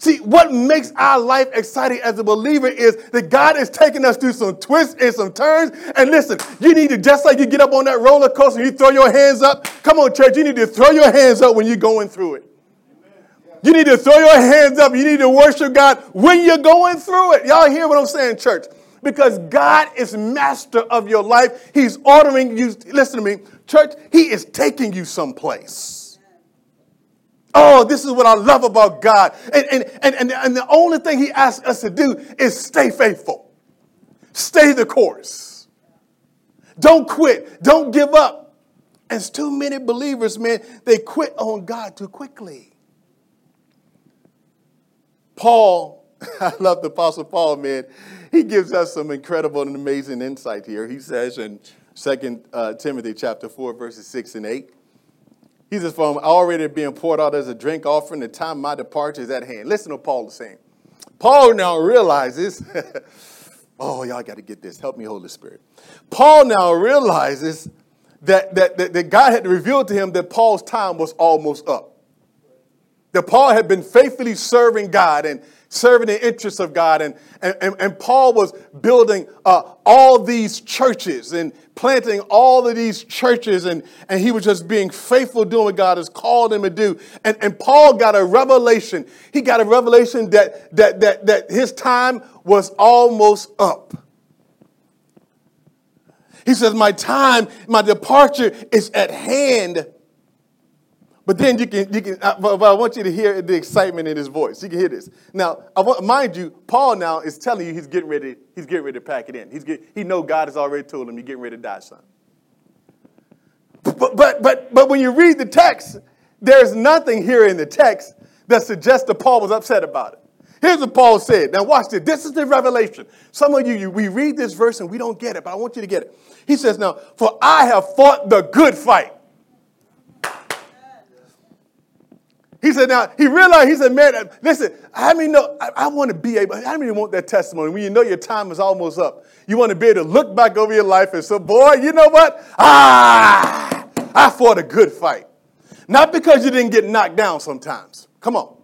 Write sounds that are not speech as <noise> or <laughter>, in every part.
See, what makes our life exciting as a believer is that God is taking us through some twists and some turns. And listen, you need to, just like you get up on that roller coaster, you throw your hands up. Come on, church, you need to throw your hands up when you're going through it. You need to throw your hands up. You need to worship God when you're going through it. Y'all hear what I'm saying, church? Because God is master of your life. He's ordering you. Listen to me, church. He is taking you someplace. Oh, this is what I love about God. And, and, and, and, and the only thing He asks us to do is stay faithful, stay the course. Don't quit, don't give up. As too many believers, man, they quit on God too quickly. Paul, <laughs> I love the Apostle Paul, man. He gives us some incredible and amazing insight here. He says in 2 uh, Timothy chapter 4, verses 6 and 8, he says, For I'm already being poured out as a drink offering, the time of my departure is at hand. Listen to Paul is saying. Paul now realizes, <laughs> oh, y'all got to get this. Help me, Holy Spirit. Paul now realizes that, that, that, that God had revealed to him that Paul's time was almost up. That Paul had been faithfully serving God and serving the interests of God. And, and, and Paul was building uh, all these churches and planting all of these churches. And, and he was just being faithful doing what God has called him to do. And, and Paul got a revelation. He got a revelation that, that, that, that his time was almost up. He says, My time, my departure is at hand. But then you can, you can I, but I want you to hear the excitement in his voice. You can hear this. Now, I want, mind you, Paul now is telling you he's getting ready, he's getting ready to pack it in. He's get, he know God has already told him you're getting ready to die, son. But, but, but, but when you read the text, there's nothing here in the text that suggests that Paul was upset about it. Here's what Paul said. Now watch this. This is the revelation. Some of you, you, we read this verse and we don't get it, but I want you to get it. He says, now, for I have fought the good fight. He said, now, he realized, he said, man, listen, I mean, no, I, I want to be able, how many want that testimony when you know your time is almost up? You want to be able to look back over your life and say, boy, you know what? Ah, I fought a good fight. Not because you didn't get knocked down sometimes. Come on.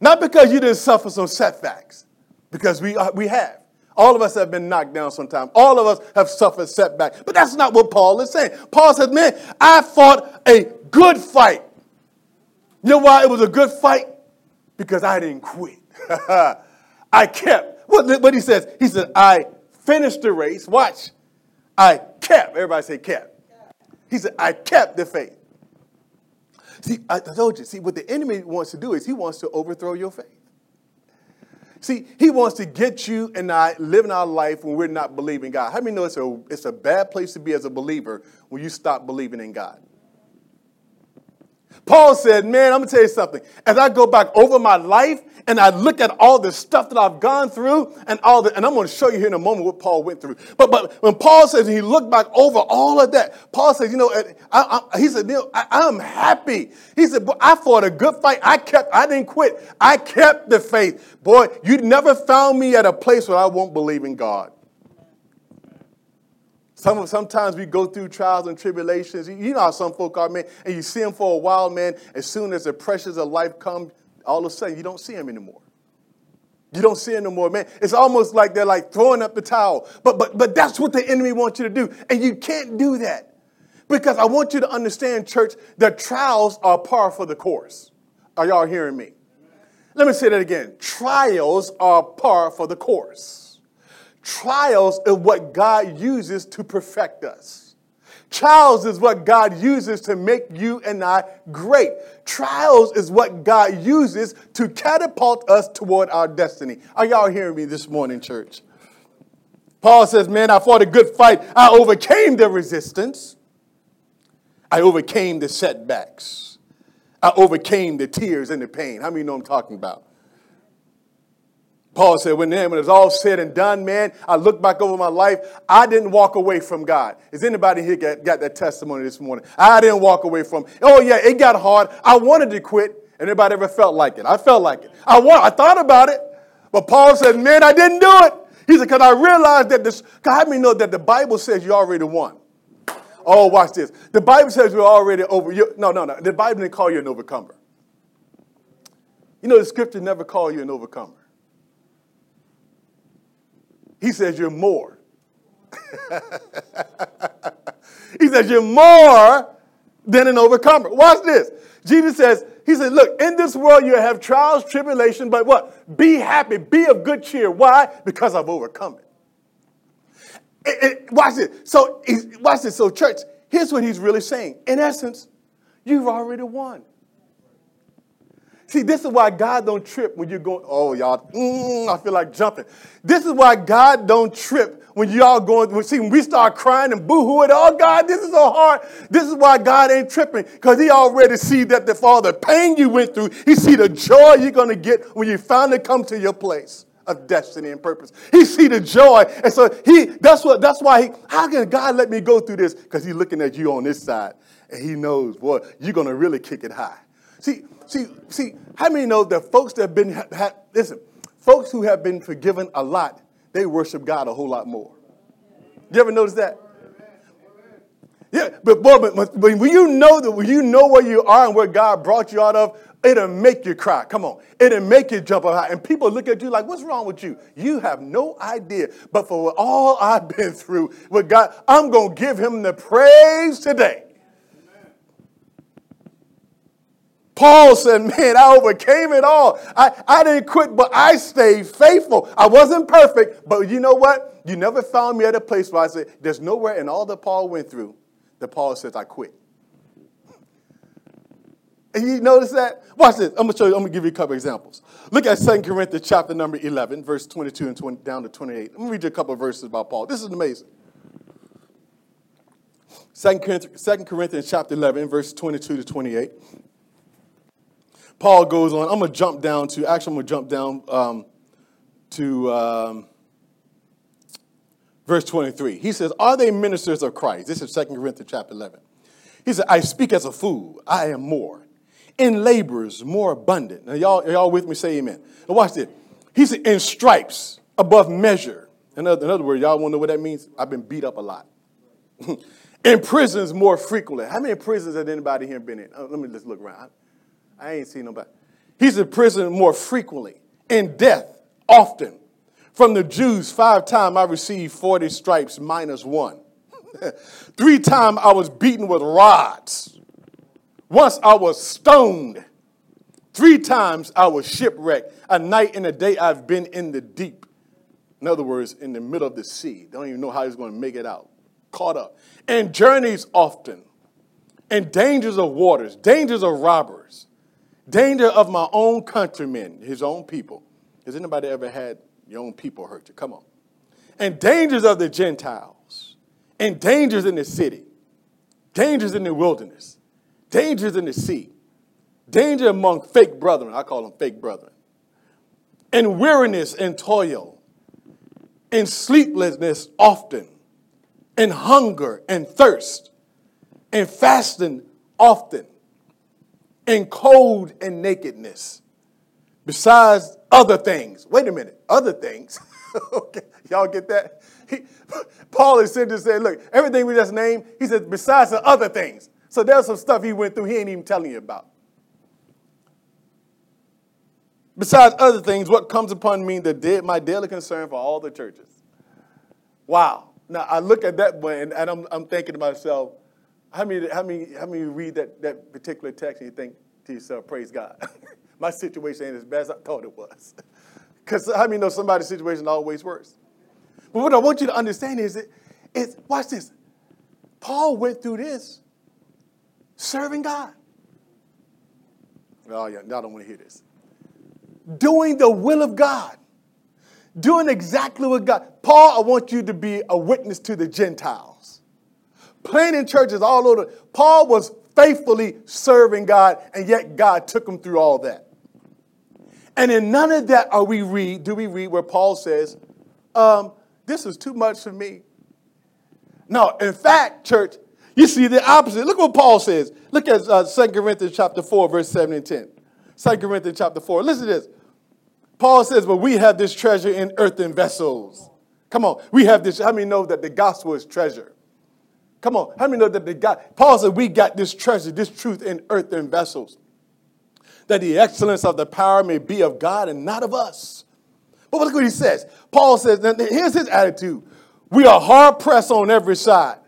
Not because you didn't suffer some setbacks, because we, uh, we have. All of us have been knocked down sometimes. All of us have suffered setbacks. But that's not what Paul is saying. Paul says, man, I fought a good fight. You know why it was a good fight? Because I didn't quit. <laughs> I kept. What, what he says? He said, I finished the race. Watch. I kept. Everybody say kept. He said, I kept the faith. See, I told you, see, what the enemy wants to do is he wants to overthrow your faith. See, he wants to get you and I living our life when we're not believing God. How many know it's a, it's a bad place to be as a believer when you stop believing in God? Paul said, Man, I'm to tell you something. As I go back over my life and I look at all the stuff that I've gone through and all the, and I'm to show you here in a moment what Paul went through. But, but when Paul says he looked back over all of that, Paul says, You know, I, I, he said, know, I, I'm happy. He said, I fought a good fight. I kept, I didn't quit. I kept the faith. Boy, you never found me at a place where I won't believe in God. Some, sometimes we go through trials and tribulations. You know how some folk are, man, and you see them for a while, man. As soon as the pressures of life come, all of a sudden you don't see them anymore. You don't see them anymore, man. It's almost like they're like throwing up the towel. But but but that's what the enemy wants you to do, and you can't do that because I want you to understand, church, that trials are par for the course. Are y'all hearing me? Let me say that again. Trials are par for the course. Trials are what God uses to perfect us. Trials is what God uses to make you and I great. Trials is what God uses to catapult us toward our destiny. Are y'all hearing me this morning, church? Paul says, Man, I fought a good fight. I overcame the resistance. I overcame the setbacks. I overcame the tears and the pain. How many know I'm talking about? Paul said, when, when it's all said and done, man, I look back over my life. I didn't walk away from God. Is anybody here got, got that testimony this morning? I didn't walk away from. Oh yeah, it got hard. I wanted to quit. Anybody ever felt like it? I felt like it. I want. I thought about it, but Paul said, man, I didn't do it. He said, because I realized that this. God, me know that the Bible says you already won. Oh, watch this. The Bible says you're already over. You, no, no, no. The Bible didn't call you an overcomer. You know, the scripture never call you an overcomer. He says you're more. <laughs> he says you're more than an overcomer. Watch this. Jesus says, He said, Look, in this world you have trials, tribulation, but what? Be happy, be of good cheer. Why? Because I've overcome it. it, it watch it. So, watch this. So, church, here's what he's really saying. In essence, you've already won. See, this is why God don't trip when you're going, oh, y'all, mm, I feel like jumping. This is why God don't trip when y'all going, see, when we start crying and boo-hooing, oh, God, this is so hard. This is why God ain't tripping, because he already see that the, the pain you went through, he see the joy you're going to get when you finally come to your place of destiny and purpose. He see the joy. And so he, that's what, that's why he, how can God let me go through this? Because he's looking at you on this side, and he knows, boy, you're going to really kick it high. See, see, see, how many know that folks that have been, ha, listen, folks who have been forgiven a lot, they worship God a whole lot more. You ever notice that? Yeah, but boy, but, but when you know that when you know where you are and where God brought you out of, it'll make you cry. Come on, it'll make you jump up high. And people look at you like, "What's wrong with you?" You have no idea. But for all I've been <laughs> through with God, I'm gonna give Him the praise today. Paul said, Man, I overcame it all. I, I didn't quit, but I stayed faithful. I wasn't perfect, but you know what? You never found me at a place where I said, There's nowhere in all that Paul went through that Paul says, I quit. <laughs> And you notice that? Watch this. I'm gonna show you, I'm gonna give you a couple examples. Look at 2 Corinthians chapter number 11, verse 22 and 20, down to 28. Let me read you a couple verses about Paul. This is amazing. 2 Corinthians chapter 11, verse 22 to 28. Paul goes on. I'm going to jump down to, actually, I'm going to jump down um, to um, verse 23. He says, Are they ministers of Christ? This is 2 Corinthians chapter 11. He said, I speak as a fool. I am more. In labors, more abundant. Now, y'all, y'all with me? Say amen. Now, watch this. He said, In stripes, above measure. In other, in other words, y'all want to know what that means? I've been beat up a lot. <laughs> in prisons, more frequently. How many prisons has anybody here been in? Uh, let me just look around. I ain't seen nobody. He's in prison more frequently, in death often. From the Jews, five times I received 40 stripes minus one. <laughs> Three times I was beaten with rods. Once I was stoned. Three times I was shipwrecked. A night and a day I've been in the deep. In other words, in the middle of the sea. They Don't even know how he's going to make it out. Caught up. And journeys often. And dangers of waters, dangers of robbers Danger of my own countrymen, his own people. Has anybody ever had your own people hurt you? Come on. And dangers of the Gentiles, and dangers in the city, dangers in the wilderness, dangers in the sea, danger among fake brethren. I call them fake brethren. And weariness and toil, and sleeplessness often, and hunger and thirst, and fasting often in cold and nakedness, besides other things. Wait a minute, other things. <laughs> okay, y'all get that? He, Paul is sitting to say, look, everything we just named, he said, besides the other things. So there's some stuff he went through he ain't even telling you about. Besides other things, what comes upon me, the dead, my daily concern for all the churches. Wow. Now I look at that one and I'm, I'm thinking to myself, how many, how many, how many read that, that particular text and you think to yourself, praise God? <laughs> My situation ain't as bad as I thought it was. <laughs> Because how many know somebody's situation is always worse? But what I want you to understand is, it, is watch this. Paul went through this serving God. Oh, yeah, y'all don't want to hear this. Doing the will of God. Doing exactly what God. Paul, I want you to be a witness to the Gentiles planting churches all over. Paul was faithfully serving God, and yet God took him through all that. And in none of that are we read, do we read where Paul says, um, this is too much for me. No, in fact, church, you see the opposite. Look what Paul says. Look at uh, 2 Corinthians chapter 4, verse 7 and 10. 2 Corinthians chapter 4. Listen to this. Paul says, but we have this treasure in earthen vessels. Come on. We have this. How many know that the gospel is treasure? Come on, how many know that the God, Paul said we got this treasure, this truth in earthen vessels, that the excellence of the power may be of God and not of us. But look what he says. Paul says, here's his attitude. We are hard pressed on every side,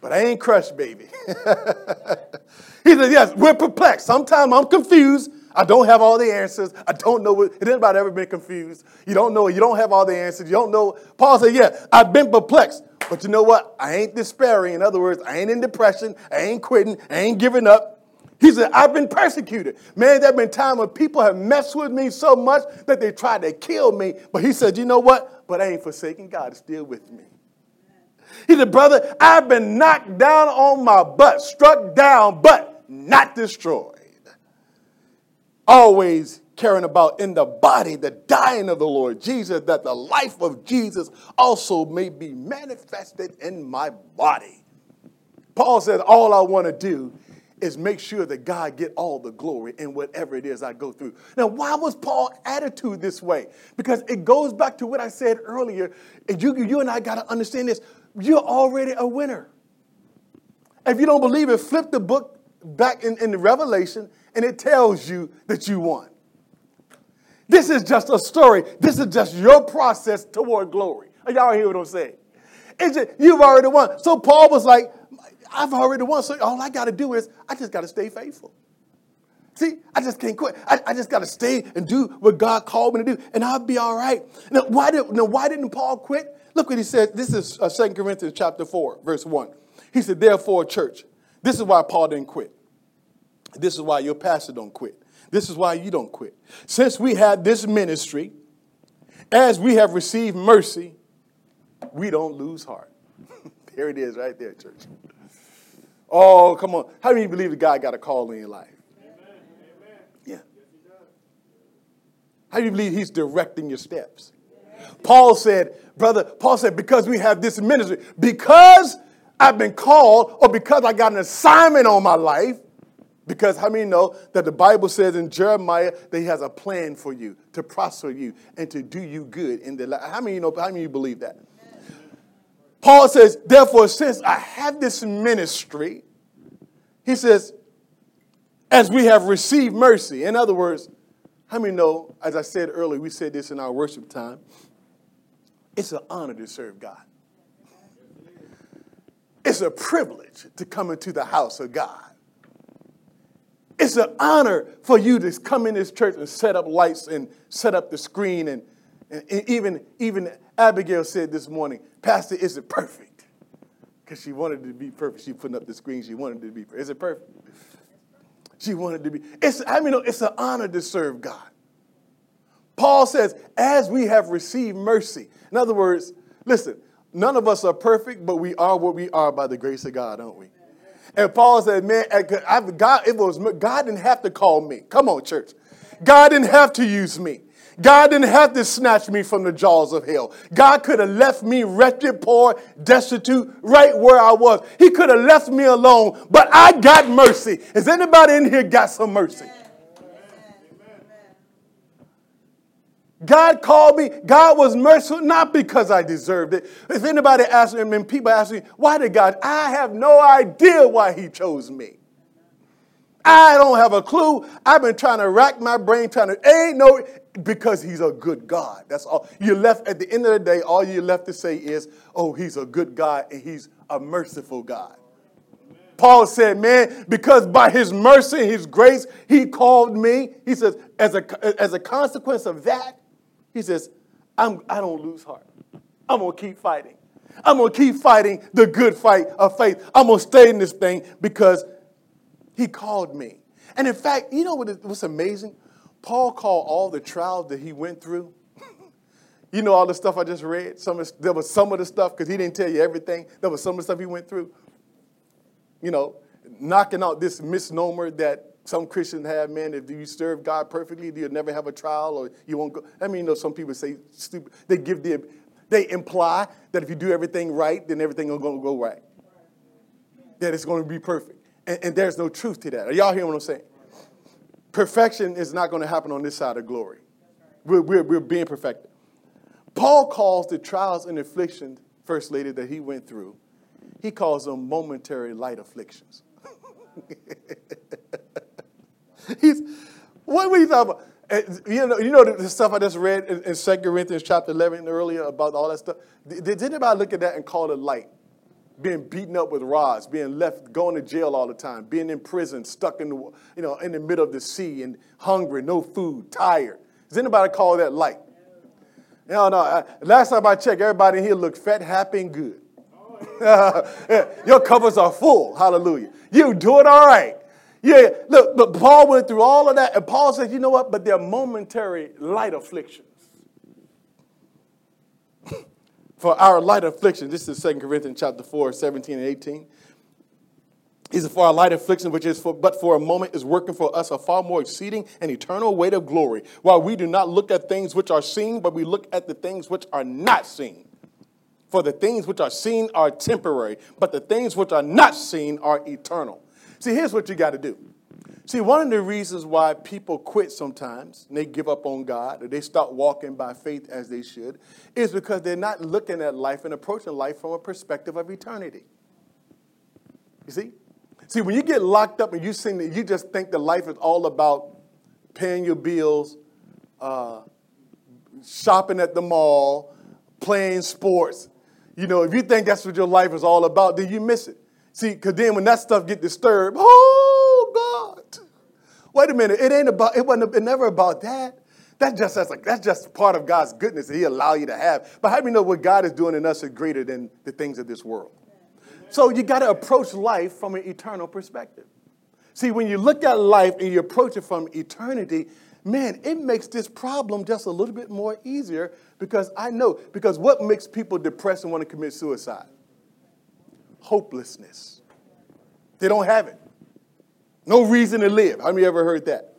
but I ain't crushed, baby. <laughs> he said, yes, we're perplexed. Sometimes I'm confused. I don't have all the answers. I don't know what, anybody ever been confused? You don't know, you don't have all the answers. You don't know. Paul said, yeah, I've been perplexed. But you know what? I ain't despairing. In other words, I ain't in depression. I ain't quitting. I ain't giving up. He said, I've been persecuted. Man, there have been times when people have messed with me so much that they tried to kill me. But he said, you know what? But I ain't forsaken. God is still with me. He said, brother, I've been knocked down on my butt, struck down, but not destroyed. Always caring about in the body the dying of the Lord Jesus, that the life of Jesus also may be manifested in my body. Paul says, All I want to do is make sure that God get all the glory in whatever it is I go through. Now, why was Paul's attitude this way? Because it goes back to what I said earlier. And you, you and I got to understand this. You're already a winner. If you don't believe it, flip the book back in, in the Revelation and it tells you that you won. This is just a story. This is just your process toward glory. Y'all hear what I'm saying? It's just, you've already won. So Paul was like, I've already won. So all I got to do is I just got to stay faithful. See, I just can't quit. I, I just got to stay and do what God called me to do, and I'll be all right. Now, why, did, now, why didn't Paul quit? Look what he said. This is uh, 2 Corinthians chapter 4, verse 1. He said, therefore, church, this is why Paul didn't quit. This is why your pastor don't quit. This is why you don't quit. Since we had this ministry, as we have received mercy, we don't lose heart. <laughs> there it is right there, church. Oh, come on. How do you believe that God got a call in your life? Amen. Yeah. How do you believe He's directing your steps? Paul said, brother, Paul said, because we have this ministry, because I've been called or because I got an assignment on my life, because how many know that the Bible says in Jeremiah that he has a plan for you to prosper you and to do you good in the life? How many you know? How many you believe that? Paul says, therefore, since I have this ministry, he says, as we have received mercy. In other words, how many know, as I said earlier, we said this in our worship time, it's an honor to serve God. It's a privilege to come into the house of God. It's an honor for you to come in this church and set up lights and set up the screen. And, and even, even Abigail said this morning, Pastor, is it perfect? Because she wanted to be perfect. She putting up the screen. She wanted it to be perfect. Is it perfect? She wanted to be. It's, I mean, it's an honor to serve God. Paul says, as we have received mercy. In other words, listen, none of us are perfect, but we are what we are by the grace of God, aren't we? And Paul said, man, God, it was, God didn't have to call me. Come on, church. God didn't have to use me. God didn't have to snatch me from the jaws of hell. God could have left me wretched, poor, destitute, right where I was. He could have left me alone, but I got mercy. Has anybody in here got some mercy? God called me. God was merciful, not because I deserved it. If anybody asks me, and people ask me, why did God? I have no idea why He chose me. I don't have a clue. I've been trying to rack my brain, trying to, ain't no, because He's a good God. That's all. You left, at the end of the day, all you left to say is, oh, He's a good God and He's a merciful God. Paul said, man, because by his mercy and his grace, he called me. He says, as a, as a consequence of that, he says, I'm, I don't lose heart. I'm going to keep fighting. I'm going to keep fighting the good fight of faith. I'm going to stay in this thing because he called me. And in fact, you know what, what's amazing? Paul called all the trials that he went through. <laughs> you know all the stuff I just read? Some of, there was some of the stuff, because he didn't tell you everything. There was some of the stuff he went through. You know, knocking out this misnomer that some Christians have, man, if you serve God perfectly, do you'll never have a trial or you won't go. I mean, you know, some people say stupid. They give the, they imply that if you do everything right, then everything is going to go right. That it's going to be perfect. And, and there's no truth to that. Are y'all hearing what I'm saying? Perfection is not going to happen on this side of glory. We're, we're, we're being perfected. Paul calls the trials and afflictions, First Lady, that he went through, he calls them momentary light afflictions. <laughs> <laughs> He's, what you talking about? You know, you know the stuff I just read in, in 2 Corinthians chapter 11 earlier about all that stuff? Did, did anybody look at that and call it light? Being beaten up with rods, being left, going to jail all the time, being in prison, stuck in the, you know, in the middle of the sea and hungry, no food, tired. Does anybody call that light? No, no. I, last time I checked, everybody in here looked fat, happy, and good. <laughs> Your covers are full. Hallelujah. You doing all right. Yeah, look, but Paul went through all of that, and Paul says, you know what? But they're momentary light afflictions. <laughs> for our light affliction, this is 2 Corinthians chapter 4, 17 and 18. He said, For our light affliction, which is for, but for a moment, is working for us a far more exceeding and eternal weight of glory, while we do not look at things which are seen, but we look at the things which are not seen. For the things which are seen are temporary, but the things which are not seen are eternal. See, here's what you got to do. See, one of the reasons why people quit sometimes and they give up on God or they stop walking by faith as they should is because they're not looking at life and approaching life from a perspective of eternity. You see? See, when you get locked up and you think that you just think that life is all about paying your bills, uh, shopping at the mall, playing sports, you know, if you think that's what your life is all about, then you miss it. See, because then when that stuff get disturbed, oh God, wait a minute, it ain't about, it wasn't, it never about that. That's just that's like that's just part of God's goodness that He allow you to have. But how do you know what God is doing in us is greater than the things of this world? So you got to approach life from an eternal perspective. See, when you look at life and you approach it from eternity, man, it makes this problem just a little bit more easier because I know because what makes people depressed and want to commit suicide? Hopelessness. They don't have it. No reason to live. How many ever heard that?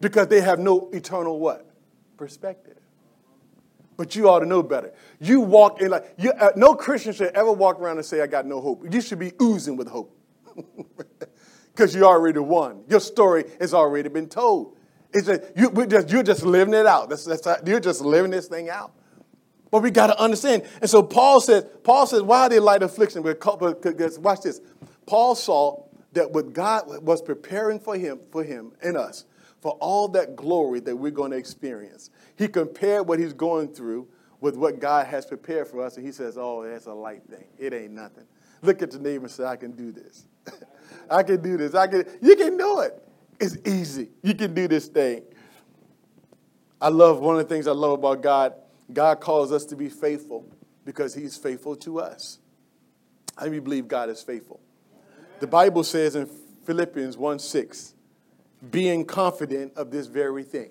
Because they have no eternal what? Perspective. But you ought to know better. You walk in like, you, uh, no Christian should ever walk around and say, I got no hope. You should be oozing with hope. <laughs> Because you already won. Your story has already been told. It's just, you, are just living it out. That's, that's, you're just living this thing out. But we got to understand. And so Paul says, Paul says, why they light affliction? Because watch this. Paul saw that what God was preparing for him, for him and us, for all that glory that we're going to experience. He compared what he's going through with what God has prepared for us, and he says, Oh, that's a light thing. It ain't nothing. Look at the neighbor and say, I can do this. <laughs> I can do this. I can you can do it. It's easy. You can do this thing. I love one of the things I love about God God calls us to be faithful because he's faithful to us. How do believe God is faithful? The Bible says in Philippians 1 6, being confident of this very thing.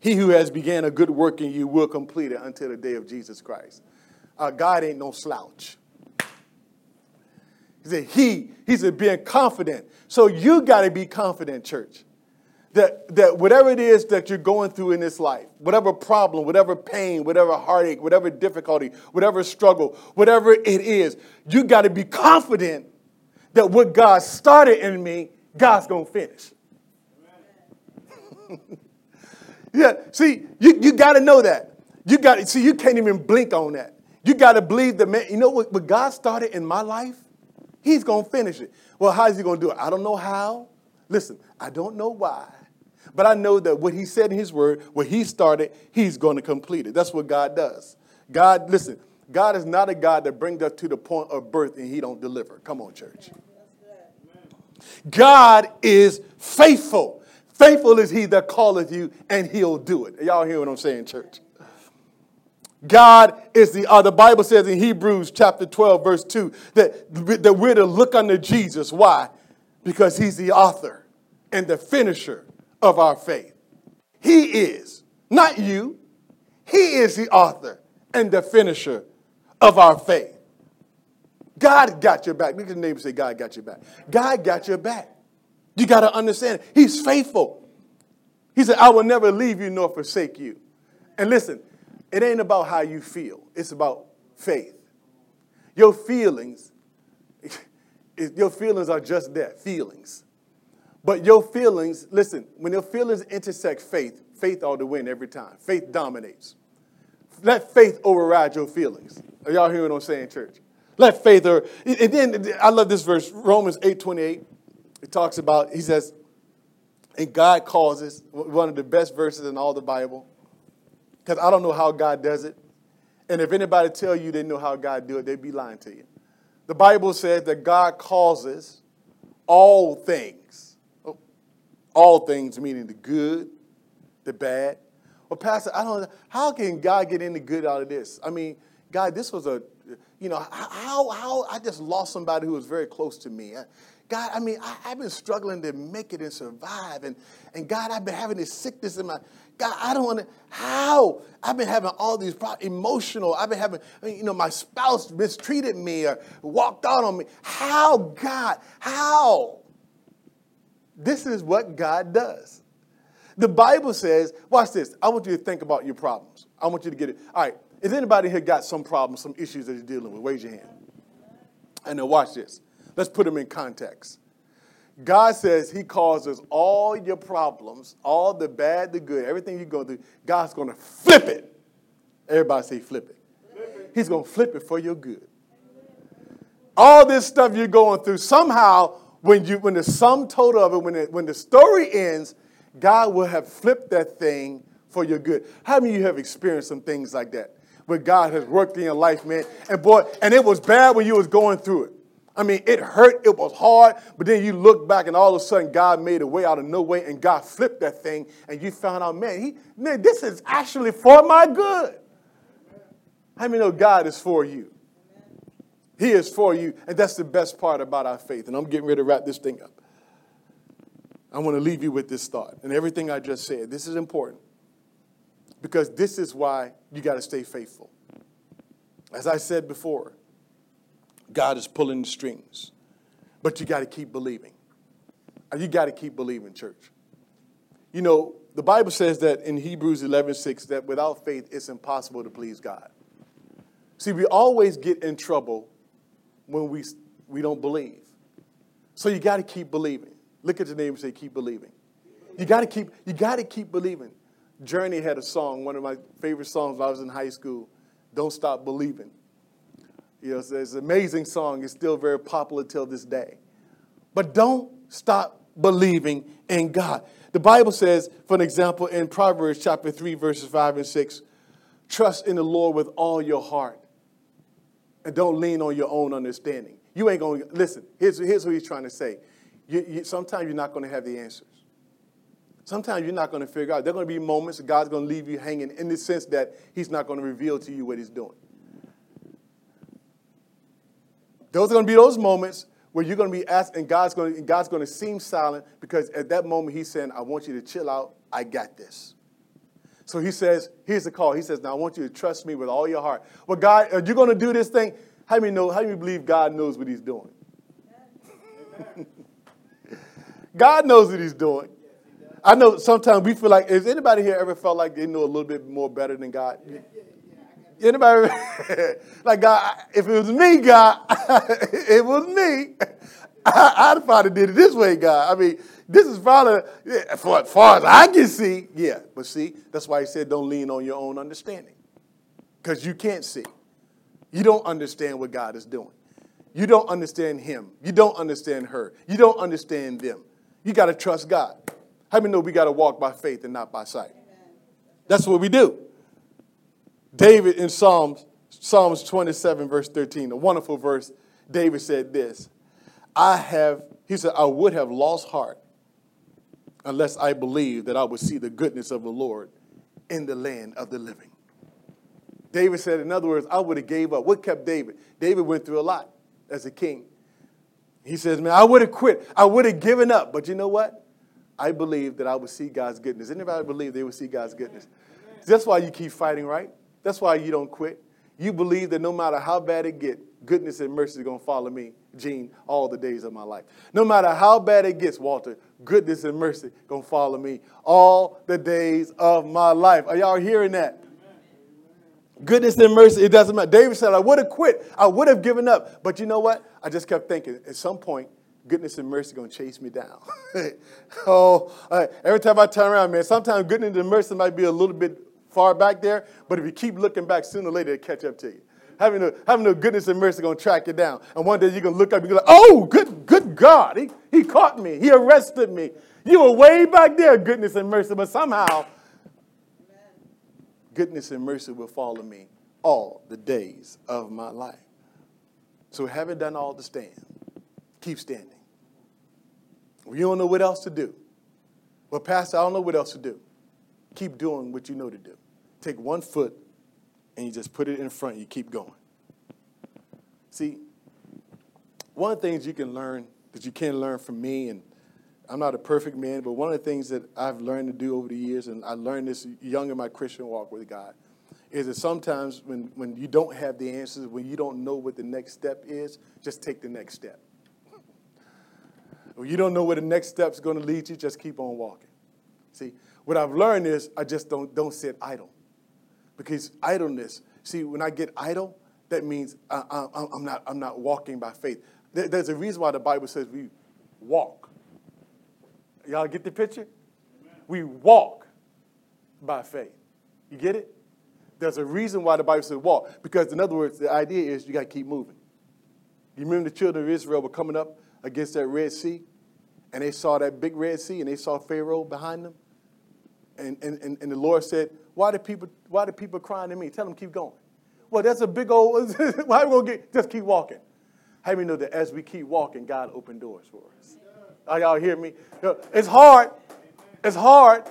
He who has began a good work in you will complete it until the day of Jesus Christ. Uh, God ain't no slouch. He said, He, he said, being confident. So you got to be confident, church that, that whatever it is that you're going through in this life, whatever problem, whatever pain, whatever heartache, whatever difficulty, whatever struggle, whatever it is, you got to be confident that what God started in me, God's going to finish. <laughs> yeah, see, you, you got to know that. You got to see, you can't even blink on that. You got to believe that, man, you know what, what God started in my life? He's going to finish it. Well, how is he going to do it? I don't know how. Listen, I don't know why. But I know that what he said in his word, what he started, he's going to complete it. That's what God does. God, listen, God is not a God that brings us to the point of birth and he don't deliver. Come on, church. God is faithful. Faithful is he that calleth you and he'll do it. Y'all hear what I'm saying, church? God is the, uh, the Bible says in Hebrews chapter 12, verse 2, that, that we're to look unto Jesus. Why? Because he's the author and the finisher of our faith. He is, not you. He is the author and the finisher of our faith. God got your back. At the neighbor say, God got your back. God got your back. You got to understand, He's faithful. He said, I will never leave you nor forsake you. And listen, it ain't about how you feel, it's about faith. Your feelings, <laughs> your feelings are just that feelings. But your feelings, listen, when your feelings intersect faith, faith ought to win every time. Faith dominates. Let faith override your feelings. Are y'all hearing what I'm saying, church? Let faith, uh, or, and then I love this verse, Romans 8 28. It talks about, he says, And God causes, one of the best verses in all the Bible, because I don't know how God does it. And if anybody tell you they know how God do it, they'd be lying to you. The Bible says that God causes all things, all things meaning the good, the bad. Well, Pastor, I don't know, how can God get any good out of this? I mean, God, this was a, you know, how, how, I just lost somebody who was very close to me. God, I mean, I, have been struggling to make it and survive. And, and God, I've been having this sickness in my, God, I don't want to, how? I've been having all these problems, emotional. I've been having, you know, my spouse mistreated me or walked out on me. How, God? How? This is what God does. The Bible says, watch this. I want you to think about your problems. I want you to get it. All right, is anybody here got some problems, some issues that you're dealing with? Raise your hand. And now watch this. Let's put them in context. God says He causes all your problems, all the bad, the good, everything you go through, God's going to flip it. Everybody say flip it. flip it. He's going to flip it for your good. All this stuff you're going through, somehow, when, you, when the sum total of it, when, it, when the story ends, God will have flipped that thing for your good. How many of you have experienced some things like that? Where God has worked in your life, man. And boy, and it was bad when you was going through it. I mean, it hurt, it was hard, but then you look back and all of a sudden God made a way out of no way and God flipped that thing and you found out, man, he, man, this is actually for my good. How many know God is for you? He is for you, and that's the best part about our faith. And I'm getting ready to wrap this thing up. I want to leave you with this thought and everything I just said. This is important because this is why you got to stay faithful. As I said before, God is pulling the strings, but you got to keep believing. Uh, you got to keep believing, church. You know, the Bible says that in Hebrews 11 6 that without faith it's impossible to please God. See, we always get in trouble when we, we don't believe. So you got to keep believing. Look at your name and say, keep believing. You got to keep, you got to keep believing. Journey had a song, one of my favorite songs when I was in high school, Don't Stop Believing. You know, it's, it's an amazing song. It's still very popular till this day. But don't stop believing in God. The Bible says, for an example, in Proverbs chapter 3, verses 5 and 6, trust in the Lord with all your heart and don't lean on your own understanding. You ain't going to, listen, here's, here's what he's trying to say. You, you, sometimes you're not going to have the answers. Sometimes you're not going to figure out. There are going to be moments God's going to leave you hanging in the sense that he's not going to reveal to you what he's doing. Those are going to be those moments where you're going to be asked, and God's going to, God's going to seem silent because at that moment He's saying, I want you to chill out. I got this. So He says, Here's the call. He says, Now I want you to trust me with all your heart. Well, God, are you going to do this thing? How do you know? How do you believe God knows what He's doing? <laughs> God knows what He's doing. I know sometimes we feel like, has anybody here ever felt like they know a little bit more better than God? Anybody? <laughs> like, God, if it was me, God, <laughs> it was me. I, would probably did it this way, God. I mean, this is probably, for as far as I can see, yeah. But see, that's why he said don't lean on your own understanding. Because you can't see. You don't understand what God is doing. You don't understand him. You don't understand her. You don't understand them. You got to trust God. How many know we got to walk by faith and not by sight? That's what we do. David in Psalms, Psalms 27, verse 13, a wonderful verse, David said this I have, he said, I would have lost heart unless I believed that I would see the goodness of the Lord in the land of the living. David said, in other words, I would have gave up. What kept David? David went through a lot as a king. He says, man, I would have quit. I would have given up. But you know what? I believe that I would see God's goodness. Anybody believe they would see God's goodness? That's why you keep fighting, right? That's why you don't quit. You believe that no matter how bad it gets, goodness and mercy is going to follow me, Gene, all the days of my life. No matter how bad it gets, Walter, goodness and mercy going to follow me all the days of my life. Are y'all hearing that? Goodness and mercy, it doesn't matter. David said, I would have quit. I would have given up. But you know what? I just kept thinking, at some point, goodness and mercy going to chase me down. <laughs> oh, every time I turn around, man, sometimes goodness and mercy might be a little bit far back there, but if you keep looking back, sooner or later it'll catch up to you. Having no, having goodness and mercy going to track you down. And one day you're going to look up and be like, oh, good, good God, he, he caught me. He arrested me. You were way back there, goodness and mercy. But somehow, goodness and mercy will follow me all the days of my life. So having done all to stand, keep standing. We don't know what else to do. Well, Pastor, I don't know what else to do. Keep doing what you know to do. Take one foot and you just put it in front, you keep going. See, one of the things you can learn that you can learn from me, and I'm not a perfect man, but one of the things that I've learned to do over the years, and I learned this young in my Christian walk with God, is that sometimes when, when you don't have the answers, when you don't know what the next step is, just take the next step. When you don't know where the next step is going to lead you, just keep on walking. See, what I've learned is I just don't, don't sit idle. Because idleness, see, when I get idle, that means I, am not, I'm not walking by faith. There, there's a reason why the Bible says we walk. Y'all get the picture? Amen. We walk by faith. You get it? There's a reason why the Bible says walk. Because, in other words, the idea is you got to keep moving. You remember the children of Israel were coming up against that Red Sea, and they saw that big Red Sea, and they saw Pharaoh behind them? And, and, and, and the Lord said, why do people why do people crying to me? Tell them keep going. Well, that's a big old <laughs> why we gonna get just keep walking. How many know that as we keep walking, God open doors for us? Are y'all hear me? It's hard. It's hard.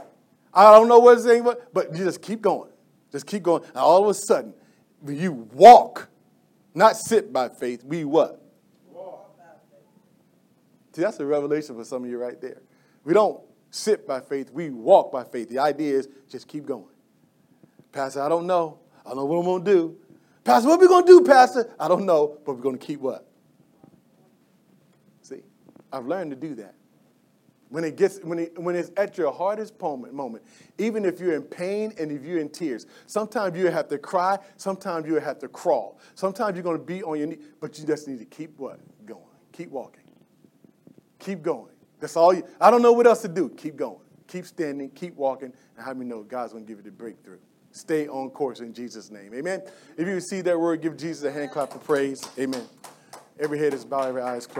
I don't know what it's saying, but, but you just keep going. Just keep going. And all of a sudden, you walk, not sit by faith, we what? Walk. See, that's a revelation for some of you right there. We don't sit by faith, we walk by faith. The idea is just keep going. Pastor, I don't know. I don't know what I'm going to do. Pastor, what are we going to do, Pastor? I don't know, but we're going to keep what? See, I've learned to do that. When it gets when, it, when it's at your hardest moment, moment, even if you're in pain and if you're in tears, sometimes you have to cry, sometimes you have to crawl. Sometimes you're going to be on your knee, but you just need to keep what? Going. Keep walking. Keep going. That's all you I don't know what else to do. Keep going. Keep standing, keep walking, and have me know God's going to give you the breakthrough. Stay on course in Jesus' name. Amen. If you receive that word, give Jesus a hand clap of praise. Amen. Every head is bowed, every eye is closed.